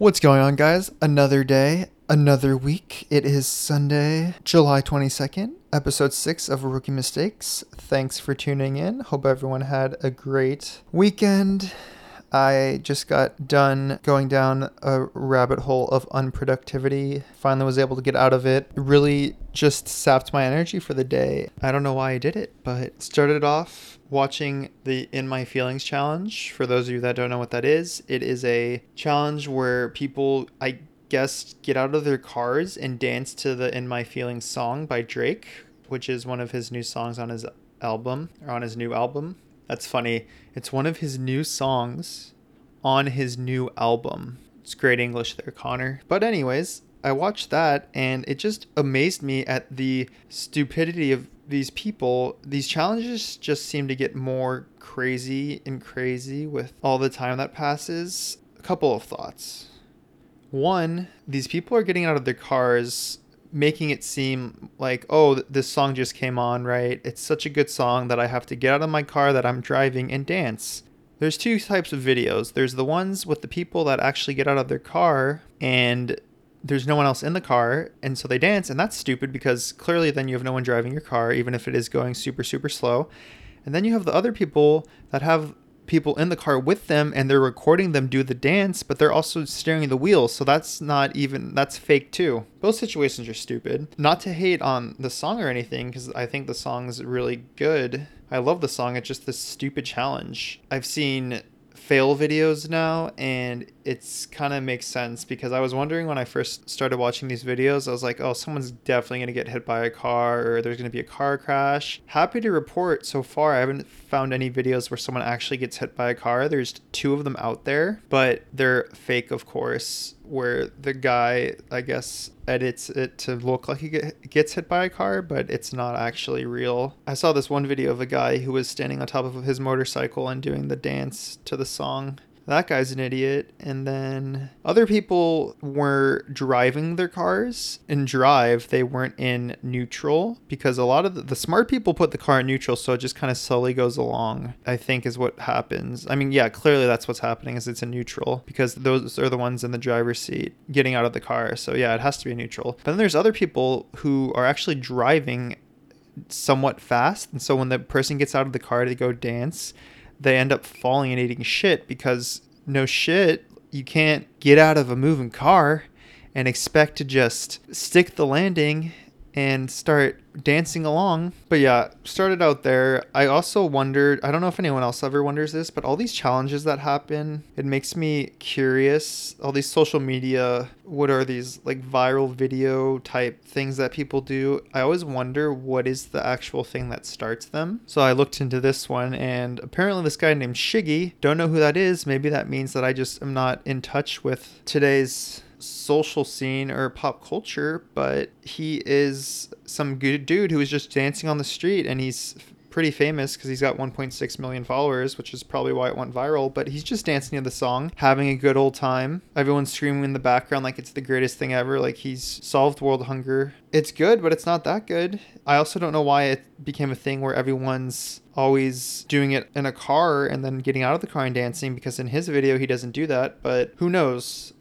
What's going on, guys? Another day, another week. It is Sunday, July 22nd, episode 6 of Rookie Mistakes. Thanks for tuning in. Hope everyone had a great weekend. I just got done going down a rabbit hole of unproductivity. Finally was able to get out of it. Really just sapped my energy for the day. I don't know why I did it, but started off watching the In My Feelings challenge. For those of you that don't know what that is, it is a challenge where people, I guess, get out of their cars and dance to the In My Feelings song by Drake, which is one of his new songs on his album or on his new album. That's funny. It's one of his new songs on his new album. It's great English there, Connor. But, anyways, I watched that and it just amazed me at the stupidity of these people. These challenges just seem to get more crazy and crazy with all the time that passes. A couple of thoughts. One, these people are getting out of their cars making it seem like oh this song just came on right it's such a good song that i have to get out of my car that i'm driving and dance there's two types of videos there's the ones with the people that actually get out of their car and there's no one else in the car and so they dance and that's stupid because clearly then you have no one driving your car even if it is going super super slow and then you have the other people that have people in the car with them and they're recording them do the dance, but they're also steering the wheel. So that's not even, that's fake too. Both situations are stupid. Not to hate on the song or anything, because I think the song is really good. I love the song. It's just this stupid challenge. I've seen fail videos now and it's kind of makes sense because I was wondering when I first started watching these videos I was like oh someone's definitely going to get hit by a car or there's going to be a car crash. Happy to report so far I haven't found any videos where someone actually gets hit by a car. There's two of them out there but they're fake of course where the guy, I guess, edits it to look like he get, gets hit by a car, but it's not actually real. I saw this one video of a guy who was standing on top of his motorcycle and doing the dance to the song that guy's an idiot. And then other people were driving their cars. In drive, they weren't in neutral because a lot of the, the smart people put the car in neutral, so it just kind of slowly goes along. I think is what happens. I mean, yeah, clearly that's what's happening is it's in neutral because those are the ones in the driver's seat getting out of the car. So yeah, it has to be neutral. But then there's other people who are actually driving somewhat fast, and so when the person gets out of the car to go dance they end up falling and eating shit because no shit, you can't get out of a moving car and expect to just stick the landing and start dancing along. But yeah, started out there. I also wondered, I don't know if anyone else ever wonders this, but all these challenges that happen, it makes me curious. All these social media, what are these like viral video type things that people do? I always wonder what is the actual thing that starts them. So I looked into this one and apparently this guy named Shiggy, don't know who that is. Maybe that means that I just am not in touch with today's social scene or pop culture, but he is some good dude who is just dancing on the street and he's pretty famous because he's got 1.6 million followers, which is probably why it went viral. But he's just dancing to the song, having a good old time. Everyone's screaming in the background like it's the greatest thing ever, like he's solved world hunger. It's good, but it's not that good. I also don't know why it became a thing where everyone's always doing it in a car and then getting out of the car and dancing because in his video he doesn't do that. But who knows?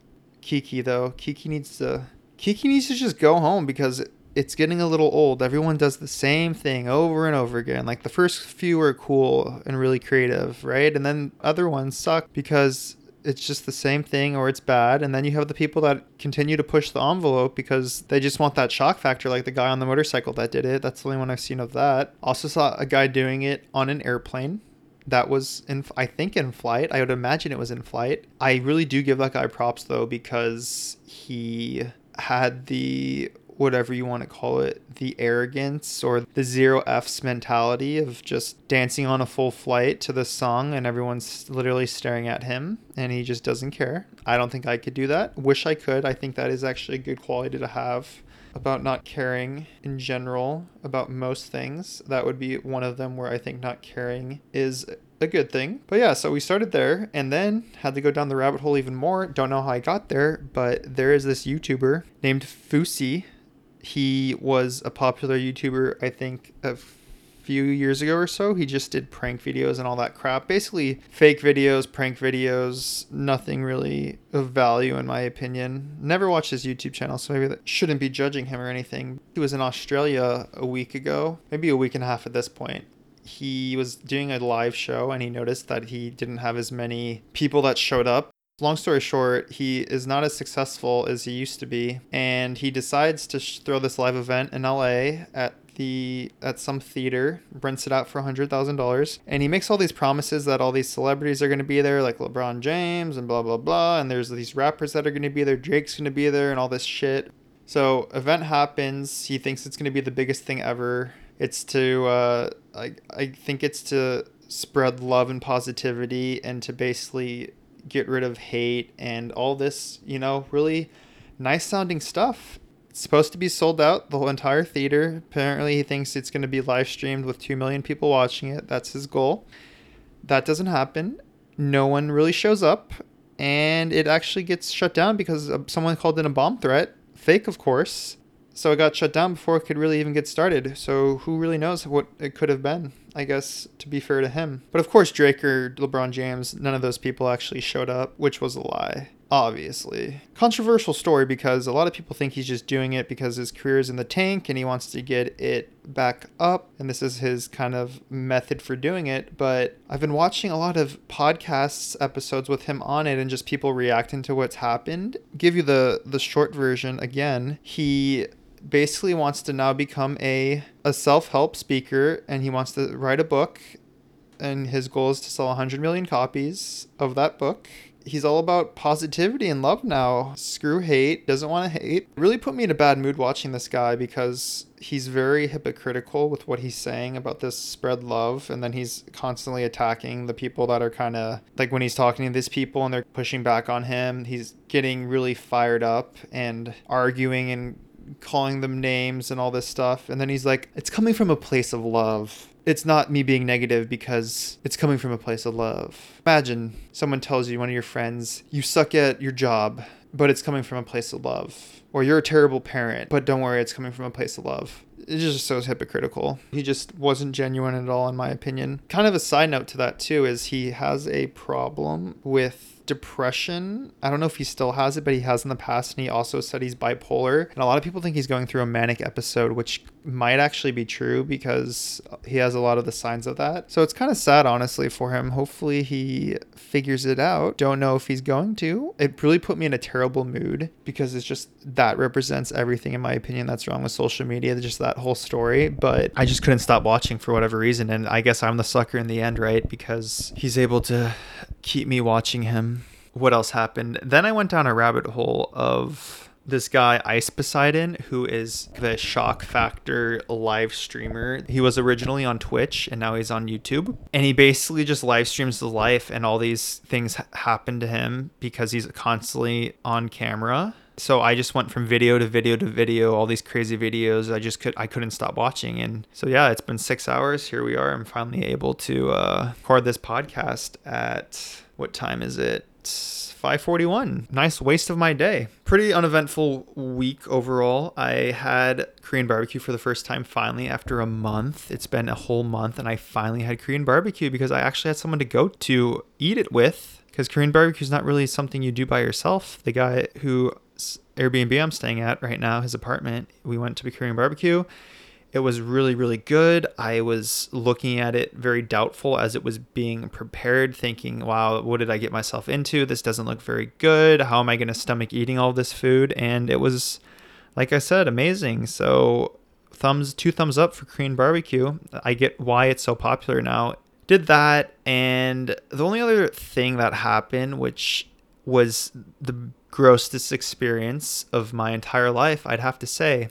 Kiki though. Kiki needs to Kiki needs to just go home because it's getting a little old. Everyone does the same thing over and over again. Like the first few are cool and really creative, right? And then other ones suck because it's just the same thing or it's bad. And then you have the people that continue to push the envelope because they just want that shock factor, like the guy on the motorcycle that did it. That's the only one I've seen of that. Also saw a guy doing it on an airplane that was in I think in flight. I would imagine it was in flight. I really do give that guy props though because he had the whatever you want to call it, the arrogance or the zero F's mentality of just dancing on a full flight to the song and everyone's literally staring at him and he just doesn't care. I don't think I could do that. Wish I could. I think that is actually a good quality to have about not caring in general about most things. That would be one of them where I think not caring is a good thing. But yeah, so we started there and then had to go down the rabbit hole even more. Don't know how I got there, but there is this YouTuber named Fousey. He was a popular YouTuber, I think, a few years ago or so, he just did prank videos and all that crap. Basically, fake videos, prank videos, nothing really of value, in my opinion. Never watched his YouTube channel, so maybe that shouldn't be judging him or anything. He was in Australia a week ago, maybe a week and a half at this point he was doing a live show and he noticed that he didn't have as many people that showed up Long story short, he is not as successful as he used to be, and he decides to sh- throw this live event in LA at the at some theater, rents it out for hundred thousand dollars, and he makes all these promises that all these celebrities are going to be there, like LeBron James and blah blah blah, and there's these rappers that are going to be there, Drake's going to be there, and all this shit. So event happens. He thinks it's going to be the biggest thing ever. It's to uh, I I think it's to spread love and positivity and to basically get rid of hate and all this, you know, really nice sounding stuff. Supposed to be sold out, the whole entire theater. Apparently, he thinks it's going to be live streamed with 2 million people watching it. That's his goal. That doesn't happen. No one really shows up, and it actually gets shut down because someone called in a bomb threat. Fake, of course. So it got shut down before it could really even get started. So who really knows what it could have been? I guess to be fair to him. But of course, Drake or LeBron James, none of those people actually showed up, which was a lie. Obviously. Controversial story because a lot of people think he's just doing it because his career is in the tank and he wants to get it back up. And this is his kind of method for doing it. But I've been watching a lot of podcasts episodes with him on it and just people reacting to what's happened. Give you the the short version again. He basically wants to now become a, a self-help speaker and he wants to write a book and his goal is to sell 100 million copies of that book he's all about positivity and love now screw hate doesn't want to hate really put me in a bad mood watching this guy because he's very hypocritical with what he's saying about this spread love and then he's constantly attacking the people that are kind of like when he's talking to these people and they're pushing back on him he's getting really fired up and arguing and calling them names and all this stuff. And then he's like, it's coming from a place of love. It's not me being negative because it's coming from a place of love. Imagine someone tells you, one of your friends, you suck at your job, but it's coming from a place of love. Or you're a terrible parent, but don't worry, it's coming from a place of love. It's just so hypocritical. He just wasn't genuine at all, in my opinion. Kind of a side note to that, too, is he has a problem with depression. I don't know if he still has it, but he has in the past. And he also said he's bipolar. And a lot of people think he's going through a manic episode, which might actually be true because he has a lot of the signs of that. So it's kind of sad, honestly, for him. Hopefully he figures it out. Don't know if he's going to. It really put me in a terrible mood because it's just that represents everything, in my opinion, that's wrong with social media, just that whole story. But I just couldn't stop watching for whatever reason. And I guess I'm the sucker in the end, right? Because he's able to keep me watching him. What else happened? Then I went down a rabbit hole of this guy Ice Poseidon, who is the Shock Factor live streamer. He was originally on Twitch and now he's on YouTube. And he basically just live streams his life, and all these things happen to him because he's constantly on camera. So I just went from video to video to video, all these crazy videos. I just could I couldn't stop watching, and so yeah, it's been six hours. Here we are. I'm finally able to uh, record this podcast at what time is it? 541. Nice waste of my day. Pretty uneventful week overall. I had Korean barbecue for the first time finally after a month. It's been a whole month and I finally had Korean barbecue because I actually had someone to go to eat it with because Korean barbecue is not really something you do by yourself. The guy who Airbnb I'm staying at right now, his apartment, we went to a Korean barbecue it was really, really good. I was looking at it very doubtful as it was being prepared, thinking, wow, what did I get myself into? This doesn't look very good. How am I going to stomach eating all this food? And it was, like I said, amazing. So, thumbs, two thumbs up for Korean barbecue. I get why it's so popular now. Did that. And the only other thing that happened, which was the grossest experience of my entire life, I'd have to say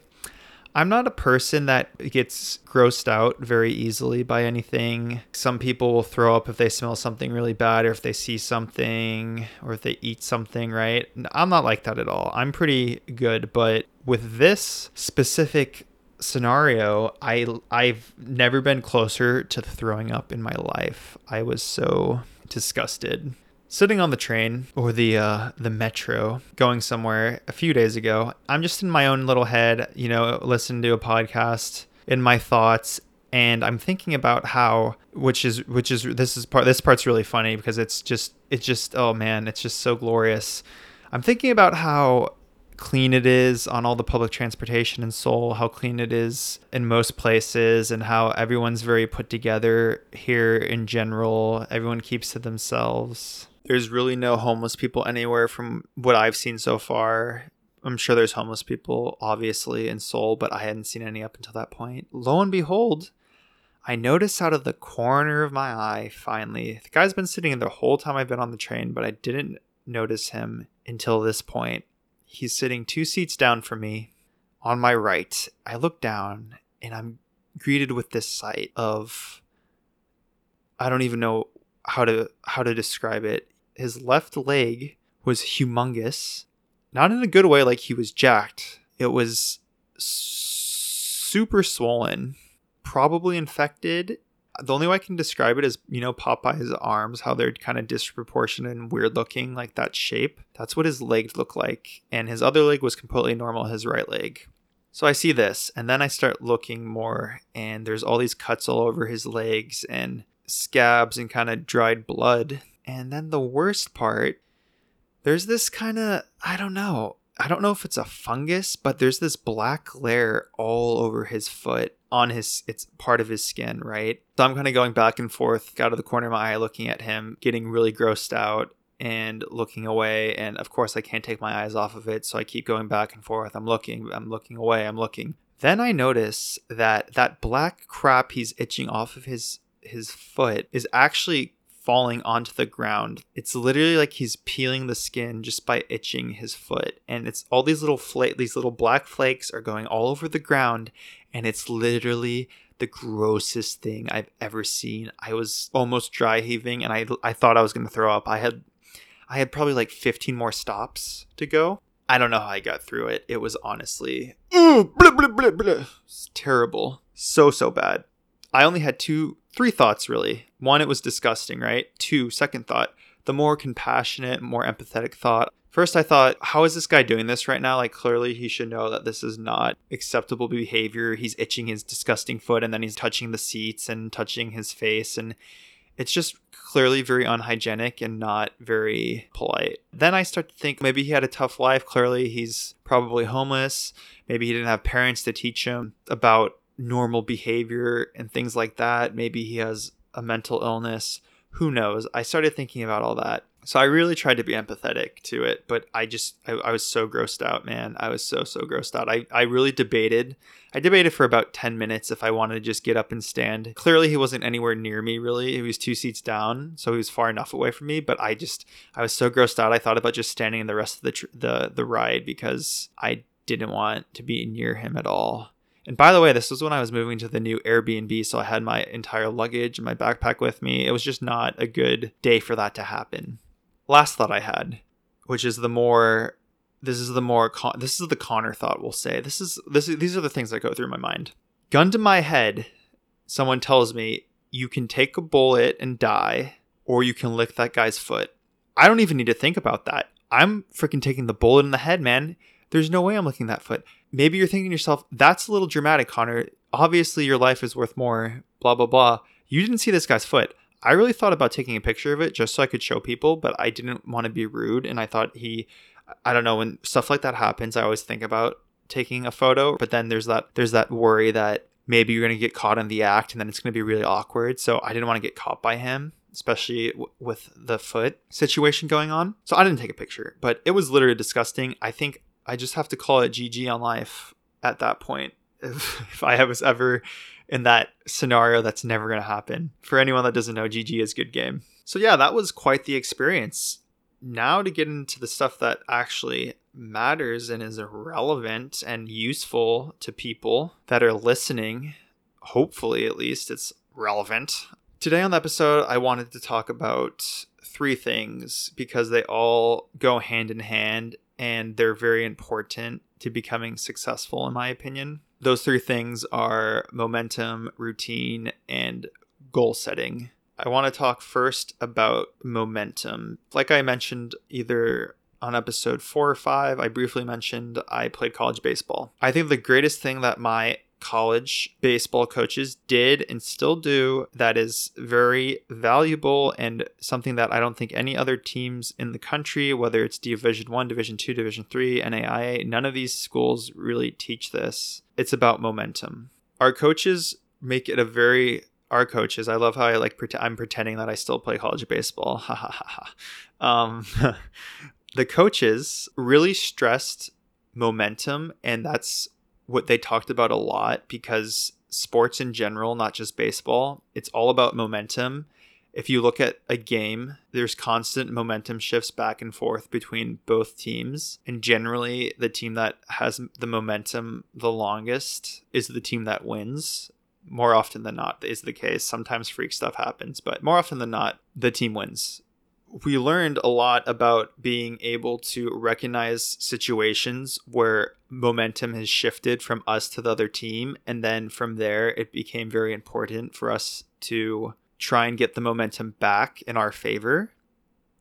I'm not a person that gets grossed out very easily by anything. Some people will throw up if they smell something really bad or if they see something or if they eat something, right? I'm not like that at all. I'm pretty good, but with this specific scenario, I I've never been closer to throwing up in my life. I was so disgusted sitting on the train or the uh, the metro going somewhere a few days ago i'm just in my own little head you know listening to a podcast in my thoughts and I'm thinking about how which is which is this is part this part's really funny because it's just it's just oh man it's just so glorious. I'm thinking about how clean it is on all the public transportation in Seoul, how clean it is in most places, and how everyone's very put together here in general. Everyone keeps to themselves. There's really no homeless people anywhere from what I've seen so far. I'm sure there's homeless people, obviously, in Seoul, but I hadn't seen any up until that point. Lo and behold, I notice out of the corner of my eye, finally, the guy's been sitting the whole time I've been on the train, but I didn't notice him until this point. He's sitting two seats down from me on my right. I look down and I'm greeted with this sight of I don't even know how to how to describe it. His left leg was humongous. Not in a good way like he was jacked. It was super swollen, probably infected the only way I can describe it is, you know, Popeye's arms, how they're kind of disproportionate and weird looking, like that shape. That's what his legs looked like. And his other leg was completely normal, his right leg. So I see this, and then I start looking more, and there's all these cuts all over his legs and scabs and kind of dried blood. And then the worst part, there's this kind of, I don't know, I don't know if it's a fungus, but there's this black layer all over his foot on his it's part of his skin, right? So I'm kind of going back and forth out of the corner of my eye looking at him, getting really grossed out and looking away and of course I can't take my eyes off of it, so I keep going back and forth. I'm looking, I'm looking away, I'm looking. Then I notice that that black crap he's itching off of his his foot is actually falling onto the ground. It's literally like he's peeling the skin just by itching his foot. And it's all these little flake these little black flakes are going all over the ground and it's literally the grossest thing I've ever seen. I was almost dry heaving and I I thought I was going to throw up. I had I had probably like 15 more stops to go. I don't know how I got through it. It was honestly mm, blah, blah, blah, blah. Terrible. So so bad. I only had two three thoughts really. One, it was disgusting, right? Two, second thought, the more compassionate, more empathetic thought. First, I thought, how is this guy doing this right now? Like, clearly, he should know that this is not acceptable behavior. He's itching his disgusting foot and then he's touching the seats and touching his face. And it's just clearly very unhygienic and not very polite. Then I start to think maybe he had a tough life. Clearly, he's probably homeless. Maybe he didn't have parents to teach him about normal behavior and things like that. Maybe he has a mental illness. Who knows? I started thinking about all that. So I really tried to be empathetic to it, but I just, I, I, was so grossed out, man. I was so, so grossed out. I, I really debated. I debated for about 10 minutes if I wanted to just get up and stand. Clearly, he wasn't anywhere near me, really. He was two seats down, so he was far enough away from me, but I just, I was so grossed out. I thought about just standing in the rest of the, tr- the, the ride because I didn't want to be near him at all. And by the way, this was when I was moving to the new Airbnb, so I had my entire luggage and my backpack with me. It was just not a good day for that to happen. Last thought I had, which is the more this is the more con- this is the Connor thought we'll say. This is this these are the things that go through my mind. Gun to my head, someone tells me you can take a bullet and die or you can lick that guy's foot. I don't even need to think about that. I'm freaking taking the bullet in the head, man. There's no way I'm licking that foot maybe you're thinking to yourself, that's a little dramatic, Connor. Obviously, your life is worth more, blah, blah, blah. You didn't see this guy's foot. I really thought about taking a picture of it just so I could show people, but I didn't want to be rude. And I thought he, I don't know, when stuff like that happens, I always think about taking a photo, but then there's that, there's that worry that maybe you're going to get caught in the act and then it's going to be really awkward. So I didn't want to get caught by him especially w- with the foot situation going on. So I didn't take a picture, but it was literally disgusting. I think I just have to call it GG on life at that point. If, if I was ever in that scenario, that's never going to happen. For anyone that doesn't know, GG is good game. So, yeah, that was quite the experience. Now, to get into the stuff that actually matters and is relevant and useful to people that are listening, hopefully, at least, it's relevant. Today on the episode, I wanted to talk about three things because they all go hand in hand and they're very important to becoming successful, in my opinion. Those three things are momentum, routine, and goal setting. I want to talk first about momentum. Like I mentioned, either on episode four or five, I briefly mentioned I played college baseball. I think the greatest thing that my college baseball coaches did and still do that is very valuable and something that I don't think any other teams in the country, whether it's Division 1, Division 2, Division 3, NAIA, none of these schools really teach this. It's about momentum. Our coaches make it a very our coaches. I love how I like pretend I'm pretending that I still play college baseball. Ha ha ha ha. Um, the coaches really stressed momentum, and that's what they talked about a lot because sports in general, not just baseball, it's all about momentum. If you look at a game, there's constant momentum shifts back and forth between both teams. And generally, the team that has the momentum the longest is the team that wins more often than not is the case. Sometimes freak stuff happens, but more often than not, the team wins. We learned a lot about being able to recognize situations where momentum has shifted from us to the other team. And then from there, it became very important for us to try and get the momentum back in our favor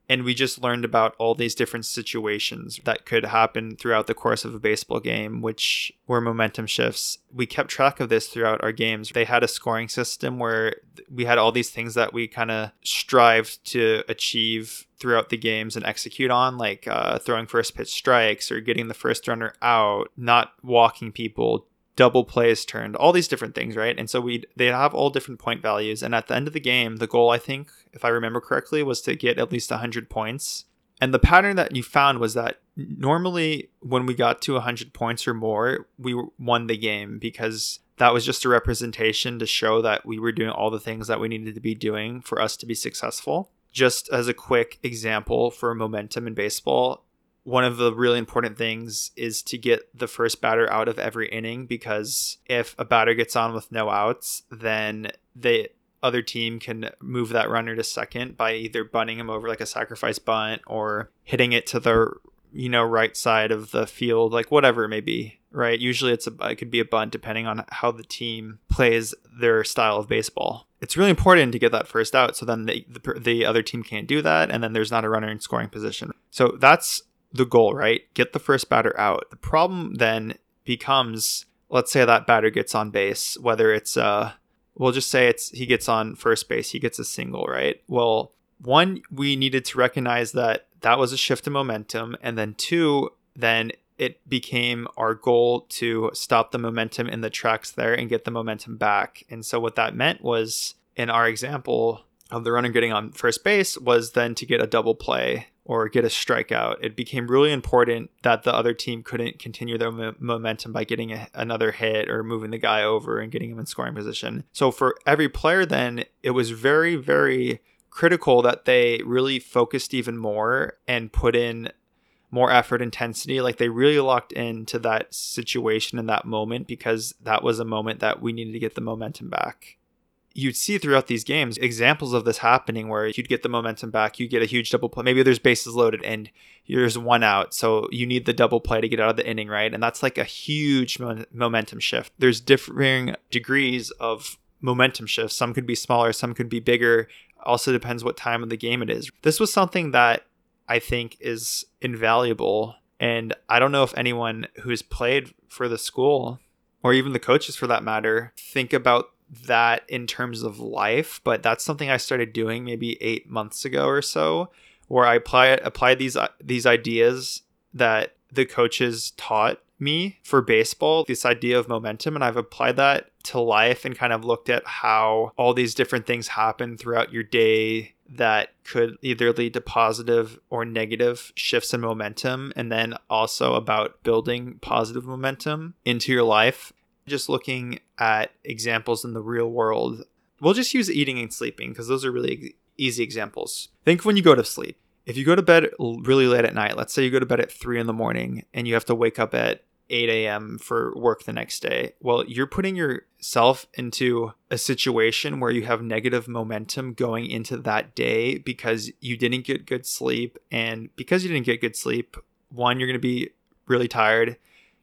and we just learned about all these different situations that could happen throughout the course of a baseball game which were momentum shifts. We kept track of this throughout our games. They had a scoring system where we had all these things that we kind of strived to achieve throughout the games and execute on like uh, throwing first pitch strikes or getting the first runner out not walking people double plays turned, all these different things, right? And so we they have all different point values. And at the end of the game, the goal I think, if I remember correctly, was to get at least 100 points. And the pattern that you found was that normally when we got to 100 points or more, we won the game because that was just a representation to show that we were doing all the things that we needed to be doing for us to be successful. Just as a quick example for momentum in baseball, one of the really important things is to get the first batter out of every inning because if a batter gets on with no outs, then the other team can move that runner to second by either bunting him over like a sacrifice bunt or hitting it to the you know right side of the field like whatever it may be right? Usually it's a it could be a bunt depending on how the team plays their style of baseball. It's really important to get that first out so then the, the, the other team can't do that and then there's not a runner in scoring position. So that's the goal, right? Get the first batter out. The problem then becomes let's say that batter gets on base, whether it's uh we'll just say it's he gets on first base, he gets a single, right? Well, one we needed to recognize that that was a shift in momentum and then two, then it became our goal to stop the momentum in the tracks there and get the momentum back. And so what that meant was in our example of the runner getting on first base was then to get a double play or get a strikeout. It became really important that the other team couldn't continue their mo- momentum by getting a, another hit or moving the guy over and getting him in scoring position. So for every player, then it was very, very critical that they really focused even more and put in more effort intensity like they really locked into that situation in that moment because that was a moment that we needed to get the momentum back you'd see throughout these games examples of this happening where you'd get the momentum back, you get a huge double play. Maybe there's bases loaded and there's one out, so you need the double play to get out of the inning, right? And that's like a huge momentum shift. There's differing degrees of momentum shifts. Some could be smaller, some could be bigger. Also depends what time of the game it is. This was something that I think is invaluable. And I don't know if anyone who's played for the school or even the coaches for that matter think about that in terms of life, but that's something I started doing maybe eight months ago or so, where I apply apply these uh, these ideas that the coaches taught me for baseball, this idea of momentum, and I've applied that to life and kind of looked at how all these different things happen throughout your day that could either lead to positive or negative shifts in momentum, and then also about building positive momentum into your life just looking at examples in the real world, we'll just use eating and sleeping because those are really easy examples. Think when you go to sleep. If you go to bed really late at night, let's say you go to bed at three in the morning and you have to wake up at 8 a.m. for work the next day. Well, you're putting yourself into a situation where you have negative momentum going into that day because you didn't get good sleep. And because you didn't get good sleep, one, you're going to be really tired.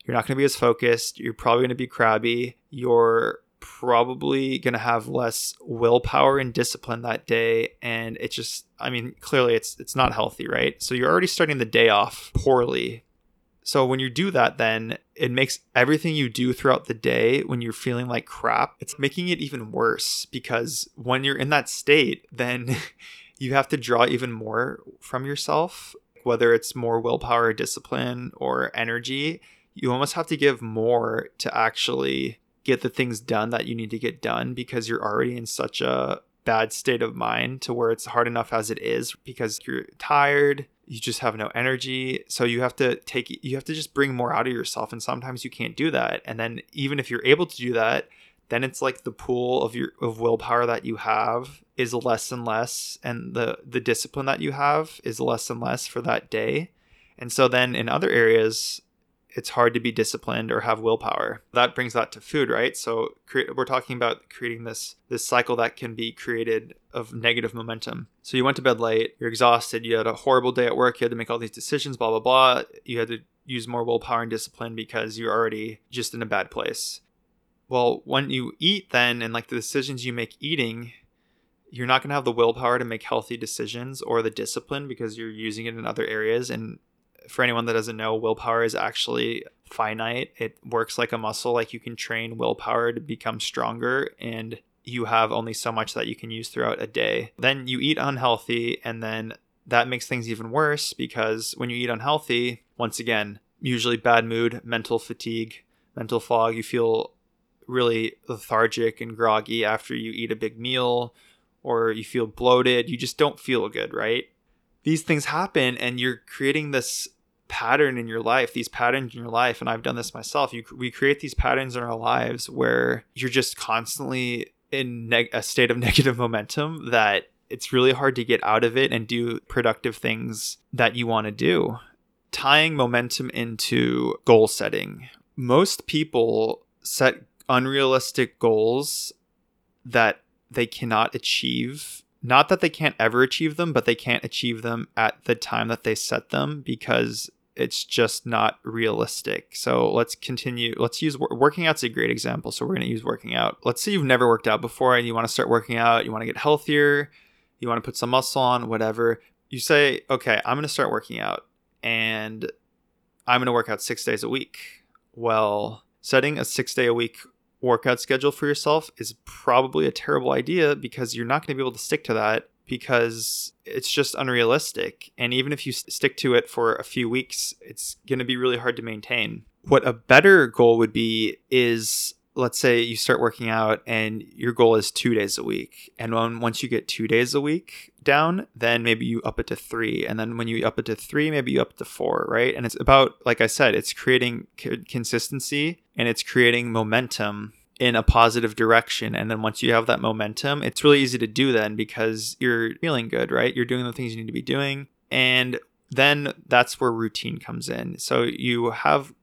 You're not going to be as focused. You're probably going to be crabby. You're probably going to have less willpower and discipline that day and it's just I mean clearly it's it's not healthy, right? So you're already starting the day off poorly. So when you do that, then it makes everything you do throughout the day when you're feeling like crap, it's making it even worse because when you're in that state, then you have to draw even more from yourself, whether it's more willpower, discipline, or energy. You almost have to give more to actually get the things done that you need to get done because you're already in such a bad state of mind to where it's hard enough as it is because you're tired you just have no energy. So you have to take you have to just bring more out of yourself and sometimes you can't do that. And then even if you're able to do that then it's like the pool of your of willpower that you have is less and less and the the discipline that you have is less and less for that day. And so then in other areas it's hard to be disciplined or have willpower. That brings that to food, right? So we're talking about creating this this cycle that can be created of negative momentum. So you went to bed late, you're exhausted, you had a horrible day at work, you had to make all these decisions, blah blah blah. You had to use more willpower and discipline because you're already just in a bad place. Well, when you eat then and like the decisions you make eating, you're not going to have the willpower to make healthy decisions or the discipline because you're using it in other areas and for anyone that doesn't know, willpower is actually finite. It works like a muscle. Like you can train willpower to become stronger, and you have only so much that you can use throughout a day. Then you eat unhealthy, and then that makes things even worse because when you eat unhealthy, once again, usually bad mood, mental fatigue, mental fog, you feel really lethargic and groggy after you eat a big meal or you feel bloated. You just don't feel good, right? These things happen and you're creating this pattern in your life these patterns in your life and i've done this myself you we create these patterns in our lives where you're just constantly in neg- a state of negative momentum that it's really hard to get out of it and do productive things that you want to do. Tying momentum into goal setting. Most people set unrealistic goals that they cannot achieve not that they can't ever achieve them, but they can't achieve them at the time that they set them because it's just not realistic. So let's continue. Let's use working out's a great example. So we're going to use working out. Let's say you've never worked out before and you want to start working out, you want to get healthier, you want to put some muscle on, whatever. You say, okay, I'm going to start working out and I'm going to work out six days a week. Well, setting a six day a week workout schedule for yourself is probably a terrible idea because you're not going to be able to stick to that because it's just unrealistic. And even if you stick to it for a few weeks, it's going to be really hard to maintain. What a better goal would be is let's say you start working out and your goal is two days a week. And when, once you get two days a week down, then maybe you up it to three. And then when you up it to three, maybe you up it to four, right? And it's about, like I said, it's creating consistency and it's creating momentum in a positive direction. And then once you have that momentum, it's really easy to do then because you're feeling good, right? You're doing the things you need to be doing. And then that's where routine comes in. So you have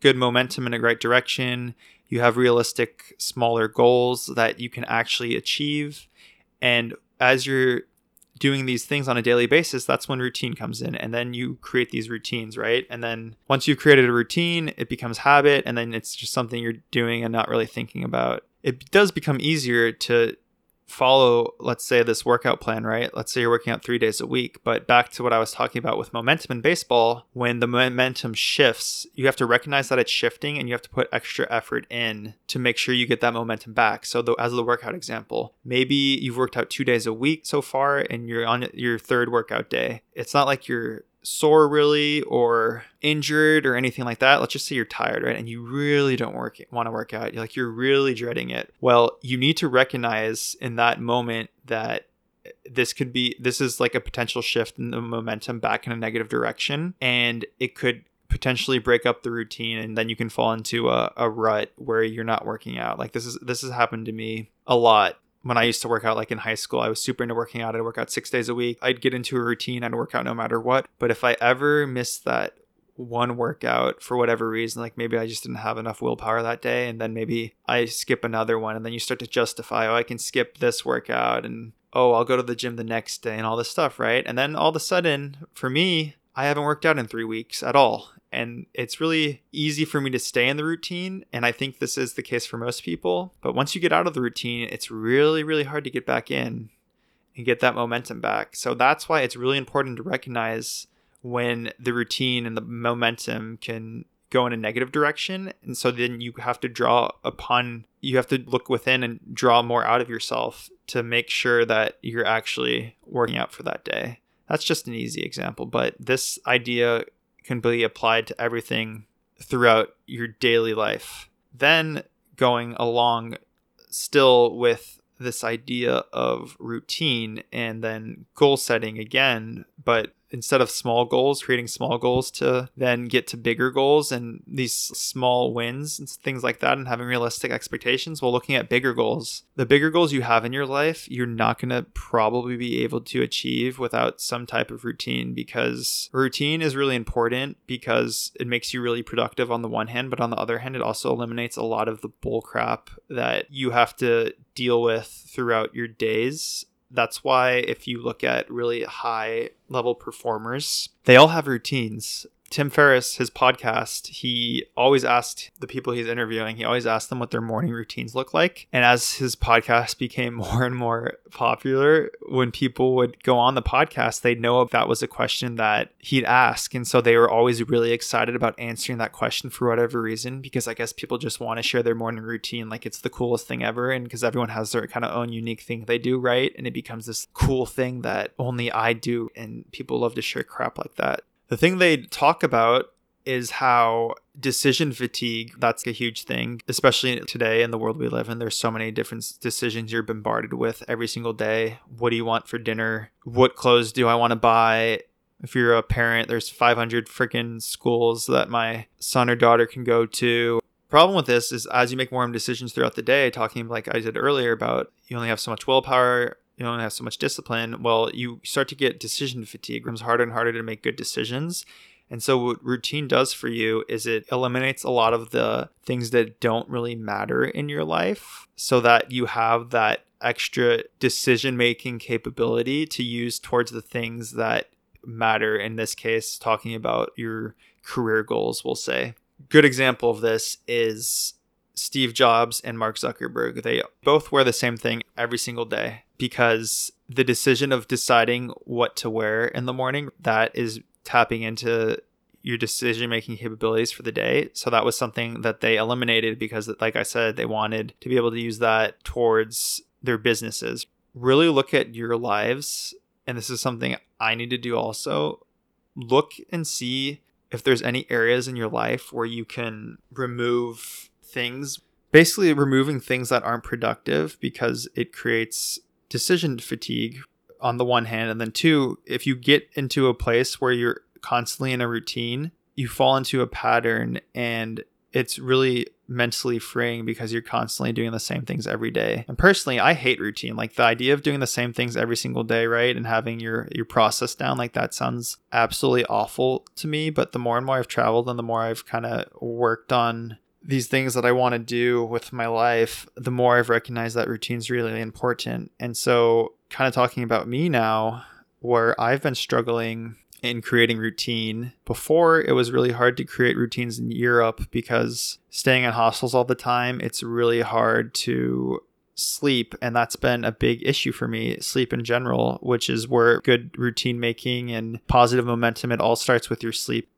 good momentum in the right direction you have realistic smaller goals that you can actually achieve. And as you're doing these things on a daily basis that's when routine comes in and then you create these routines right? And then once you've created a routine it becomes habit and then it's just something you're doing and not really thinking about. It does become easier to follow, let's say, this workout plan, right? Let's say you're working out three days a week. But back to what I was talking about with momentum in baseball, when the momentum shifts, you have to recognize that it's shifting and you have to put extra effort in to make sure you get that momentum back. So, the, as the workout example, maybe you've worked out two days a week so far and you're on your third workout day. It's not like you're sore really or injured or anything like that let's just say you're tired right and you really don't work want to work out you're like you're really dreading it. Well you need to recognize in that moment that this could be this is like a potential shift in the momentum back in a negative direction and it could potentially break up the routine and then you can fall into a, a rut where you're not working out. Like this is this has happened to me a lot when I used to work out, like in high school, I was super into working out. I'd work out six days a week. I'd get into a routine. I'd work out no matter what. But if I ever missed that one workout for whatever reason, like maybe I just didn't have enough willpower that day, and then maybe I skip another one, and then you start to justify, oh, I can skip this workout, and oh, I'll go to the gym the next day, and all this stuff, right? And then all of a sudden, for me, I haven't worked out in three weeks at all and it's really easy for me to stay in the routine and i think this is the case for most people but once you get out of the routine it's really really hard to get back in and get that momentum back so that's why it's really important to recognize when the routine and the momentum can go in a negative direction. And so then you have to draw upon, you have to look within and draw more out of yourself to make sure that you're actually working out for that day. That's just an easy example, but this idea can be applied to everything throughout your daily life. Then going along still with this idea of routine and then goal setting again, but instead of small goals, creating small goals to then get to bigger goals and these small wins and things like that and having realistic expectations while looking at bigger goals. The bigger goals you have in your life, you're not going to probably be able to achieve without some type of routine because routine is really important because it makes you really productive on the one hand, but on the other hand, it also eliminates a lot of the bull crap that you have to deal with throughout your days that's why if you look at really high level performers, they all have routines. Tim Ferriss, his podcast, he always asked the people he's interviewing, he always asked them what their morning routines look like. And as his podcast became more and more popular, when people would go on the podcast, they'd know if that was a question that he'd ask. And so they were always really excited about answering that question for whatever reason, because I guess people just want to share their morning routine like it's the coolest thing ever. And because everyone has their kind of own unique thing they do, right? And it becomes this cool thing that only I do. And people love to share crap like that. The thing they talk about is how decision fatigue that's a huge thing especially today in the world we live in. There's so many different decisions you're bombarded with every single day. What do you want for dinner? What clothes do i want to buy? If you're a parent there's 500 freaking schools that my son or daughter can go to. Problem with this is as you make more decisions throughout the day talking like i did earlier about you only have so much willpower you don't have so much discipline, well, you start to get decision fatigue. It becomes harder and harder to make good decisions. And so, what routine does for you is it eliminates a lot of the things that don't really matter in your life so that you have that extra decision making capability to use towards the things that matter. In this case, talking about your career goals, we'll say. Good example of this is Steve Jobs and Mark Zuckerberg. They both wear the same thing every single day because the decision of deciding what to wear in the morning that is tapping into your decision making capabilities for the day. So that was something that they eliminated because like I said they wanted to be able to use that towards their businesses. Really look at your lives and this is something I need to do also. Look and see if there's any areas in your life where you can remove things basically removing things that aren't productive because it creates decision fatigue on the one hand and then two if you get into a place where you're constantly in a routine you fall into a pattern and it's really mentally freeing because you're constantly doing the same things every day. And personally, I hate routine. Like the idea of doing the same things every single day, right? And having your your process down like that sounds absolutely awful to me, but the more and more I've traveled and the more I've kind of worked on these things that I want to do with my life, the more I've recognized that routine's really important. And so, kind of talking about me now, where I've been struggling in creating routine. Before, it was really hard to create routines in Europe because staying in hostels all the time, it's really hard to sleep. And that's been a big issue for me, sleep in general, which is where good routine making and positive momentum, it all starts with your sleep.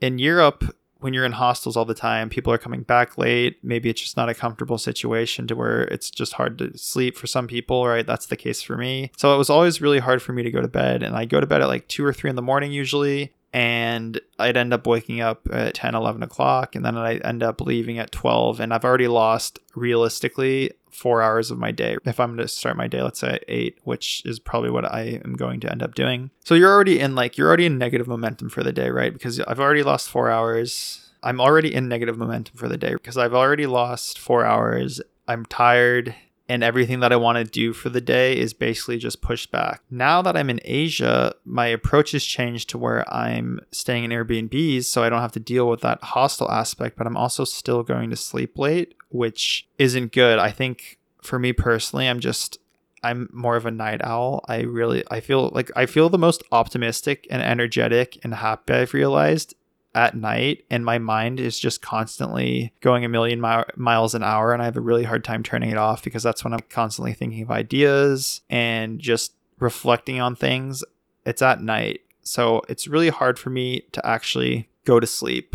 In Europe, when you're in hostels all the time, people are coming back late. Maybe it's just not a comfortable situation to where it's just hard to sleep for some people, right? That's the case for me. So it was always really hard for me to go to bed. And I go to bed at like two or three in the morning usually. And I'd end up waking up at 10, 11 o'clock. And then I'd end up leaving at 12. And I've already lost realistically four hours of my day. If I'm going to start my day, let's say at eight, which is probably what I am going to end up doing. So you're already in like, you're already in negative momentum for the day, right? Because I've already lost four hours. I'm already in negative momentum for the day because I've already lost four hours. I'm tired and everything that I want to do for the day is basically just pushed back. Now that I'm in Asia, my approach has changed to where I'm staying in Airbnbs so I don't have to deal with that hostel aspect, but I'm also still going to sleep late, which isn't good. I think for me personally, I'm just I'm more of a night owl. I really I feel like I feel the most optimistic and energetic and happy I've realized at night and my mind is just constantly going a million mi- miles an hour and I have a really hard time turning it off because that's when I'm constantly thinking of ideas and just reflecting on things. It's at night So it's really hard for me to actually go to sleep.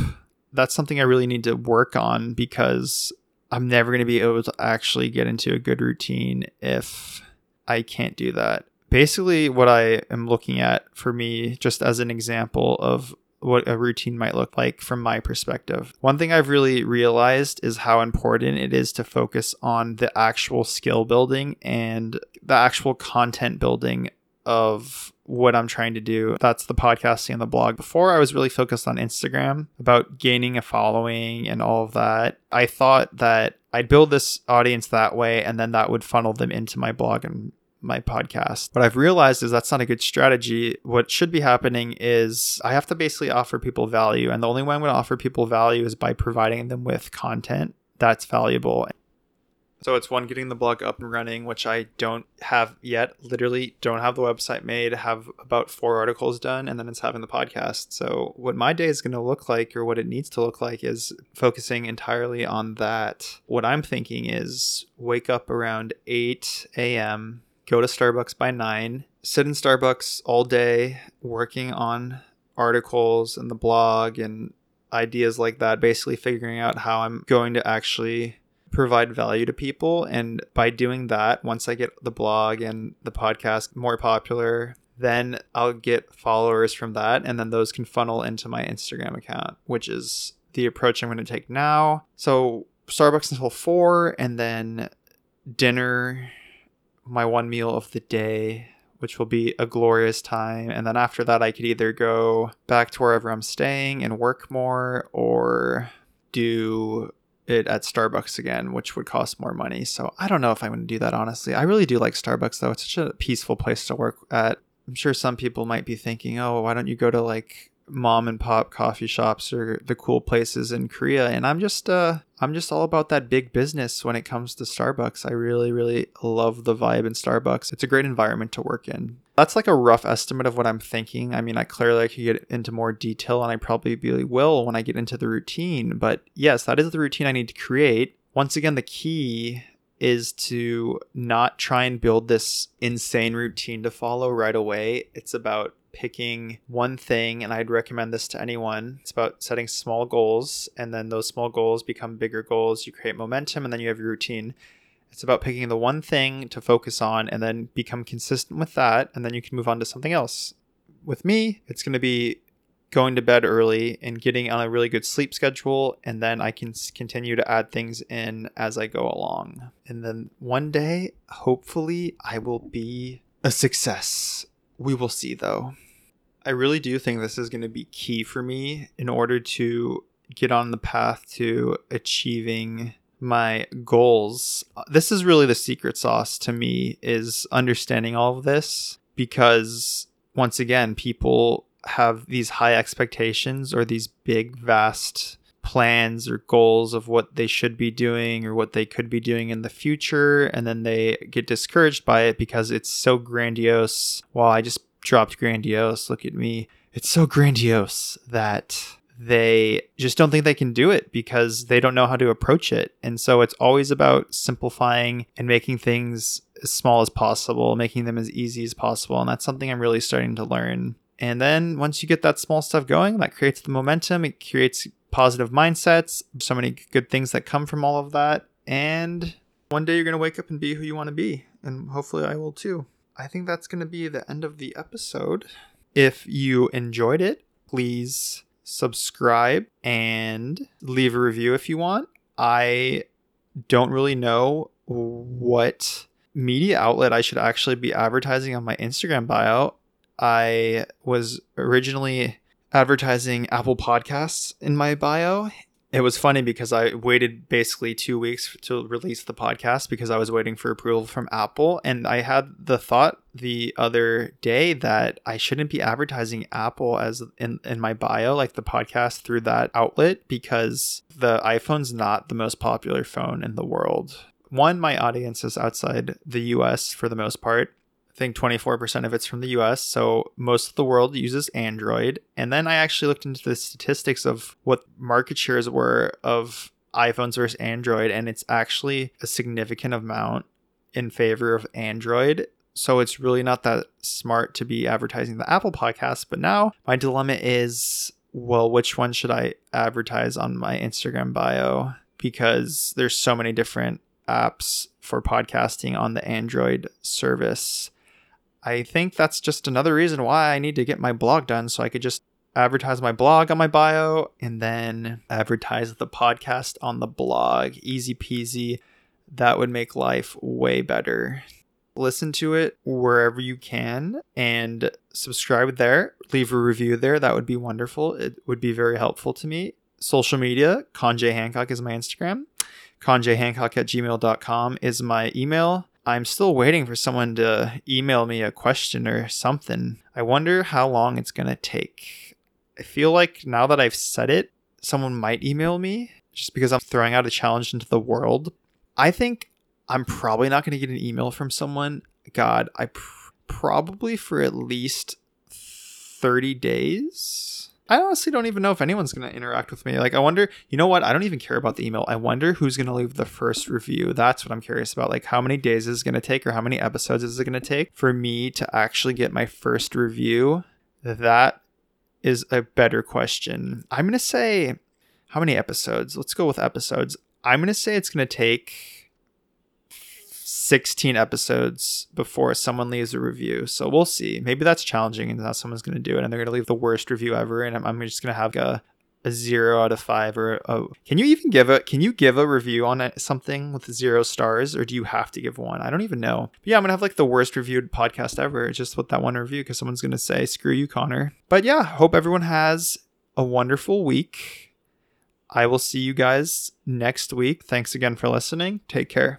That's something I really need to work on because I'm never going to be able to actually get into a good routine if I can't do that. Basically, what I am looking at for me, just as an example of what a routine might look like from my perspective. One thing I've really realized is how important it is to focus on the actual skill building and the actual content building of what I'm trying to do. That's the podcasting and the blog. Before, I was really focused on Instagram about gaining a following and all of that. I thought that I'd build this audience that way and then that would funnel them into my blog and my podcast. What I've realized is that's not a good strategy. What should be happening is I have to basically offer people value. And the only way I'm going to offer people value is by providing them with content that's valuable. So it's one getting the blog up and running, which I don't have yet. Literally, don't have the website made. Have about four articles done, and then it's having the podcast. So what my day is going to look like, or what it needs to look like, is focusing entirely on that. What I'm thinking is wake up around 8 a.m go to Starbucks by nine, sit in Starbucks all day working on articles and the blog and ideas like that, basically figuring out how I'm going to actually provide value to people. And by doing that, once I get the blog and the podcast more popular, then I'll get followers from that. And then those can funnel into my Instagram account, which is the approach I'm going to take now. So Starbucks until four, and then dinner my one meal of the day, which will be a glorious time. And then after that, I could either go back to wherever I'm staying and work more or do it at Starbucks again, which would cost more money. So I don't know if I'm going to do that, honestly. I really do like Starbucks, though. It's such a peaceful place to work at. I'm sure some people might be thinking, oh, why don't you go to like mom and pop coffee shops or the cool places in Korea and I'm just uh I'm just all about that big business when it comes to Starbucks. I really really love the vibe in Starbucks. It's a great environment to work in. That's like a rough estimate of what I'm thinking. I mean, I clearly I could get into more detail and I probably will when I get into the routine, but yes, that is the routine I need to create. Once again, the key is to not try and build this insane routine to follow right away. It's about picking one thing, and I'd recommend this to anyone. It's about setting small goals, and then those small goals become bigger goals. You create momentum, and then you have your routine. It's about picking the one thing to focus on and then become consistent with that, and then you can move on to something else. With me, it's going to be going to bed early and getting on a really good sleep schedule, and then I can continue to add things in as I go along. And then one day, hopefully, I will be a success. We will see though. I really do think this is going to be key for me in order to get on the path to achieving my goals. This is really the secret sauce to me is understanding all of this because once again, people have these high expectations or these big vast plans or goals of what they should be doing or what they could be doing in the future and then they get discouraged by it because it's so grandiose. Well, I just dropped grandiose. Look at me. It's so grandiose that they just don't think they can do it because they don't know how to approach it. And so it's always about simplifying and making things as small as possible, making them as easy as possible. And that's something I'm really starting to learn. And then once you get that small stuff going, that creates the momentum, it creates positive mindsets, so many good things that come from all of that. And one day you're going to wake up and be who you want to be. And hopefully I will too. I think that's going to be the end of the episode. If you enjoyed it, please subscribe and leave a review if you want. I don't really know what media outlet I should actually be advertising on my Instagram bio. I was originally advertising Apple Podcasts in my bio, it was funny because I waited basically two weeks to release the podcast because I was waiting for approval from Apple. And I had the thought the other day that I shouldn't be advertising Apple as in, in my bio, like the podcast through that outlet, because the iPhone's not the most popular phone in the world. One, my audience is outside the US for the most part think 24% of it's from the US. So most of the world uses Android. And then I actually looked into the statistics of what market shares were of iPhones versus Android, and it's actually a significant amount in favor of Android. So it's really not that smart to be advertising the Apple podcast. But now my dilemma is well, which one should I advertise on my Instagram bio? Because there's so many different apps for podcasting on the Android service. I think that's just another reason why I need to get my blog done so I could just advertise my blog on my bio and then advertise the podcast on the blog. Easy peasy. That would make life way better. Listen to it wherever you can and subscribe there. Leave a review there. That would be wonderful. It would be very helpful to me. Social media, Conjay Hancock is my Instagram. Conjayhancock at gmail.com is my email. I'm still waiting for someone to email me a question or something. I wonder how long it's going to take. I feel like now that I've said it, someone might email me just because I'm throwing out a challenge into the world. I think I'm probably not going to get an email from someone. God, I pr- probably for at least 30 days I honestly don't even know if anyone's going to interact with me. Like, I wonder, you know what? I don't even care about the email. I wonder who's going to leave the first review. That's what I'm curious about. Like, how many days is it going to take or how many episodes is it going to take for me to actually get my first review? That is a better question. I'm going to say, how many episodes? Let's go with episodes. I'm going to say it's going to take 16 episodes before someone leaves a review. So we'll see. Maybe that's challenging and how someone's going to do it and they're going to leave the worst review ever. And I'm, I'm just going to have a, a zero out of five or a, can you even give a, can you give a review on something with zero stars or do you have to give one? I don't even know. But yeah, I'm going to have like the worst reviewed podcast ever just with that one review because someone's going to say, screw you, Connor. But yeah, hope everyone has a wonderful week. I will see you guys next week. Thanks again for listening. Take care.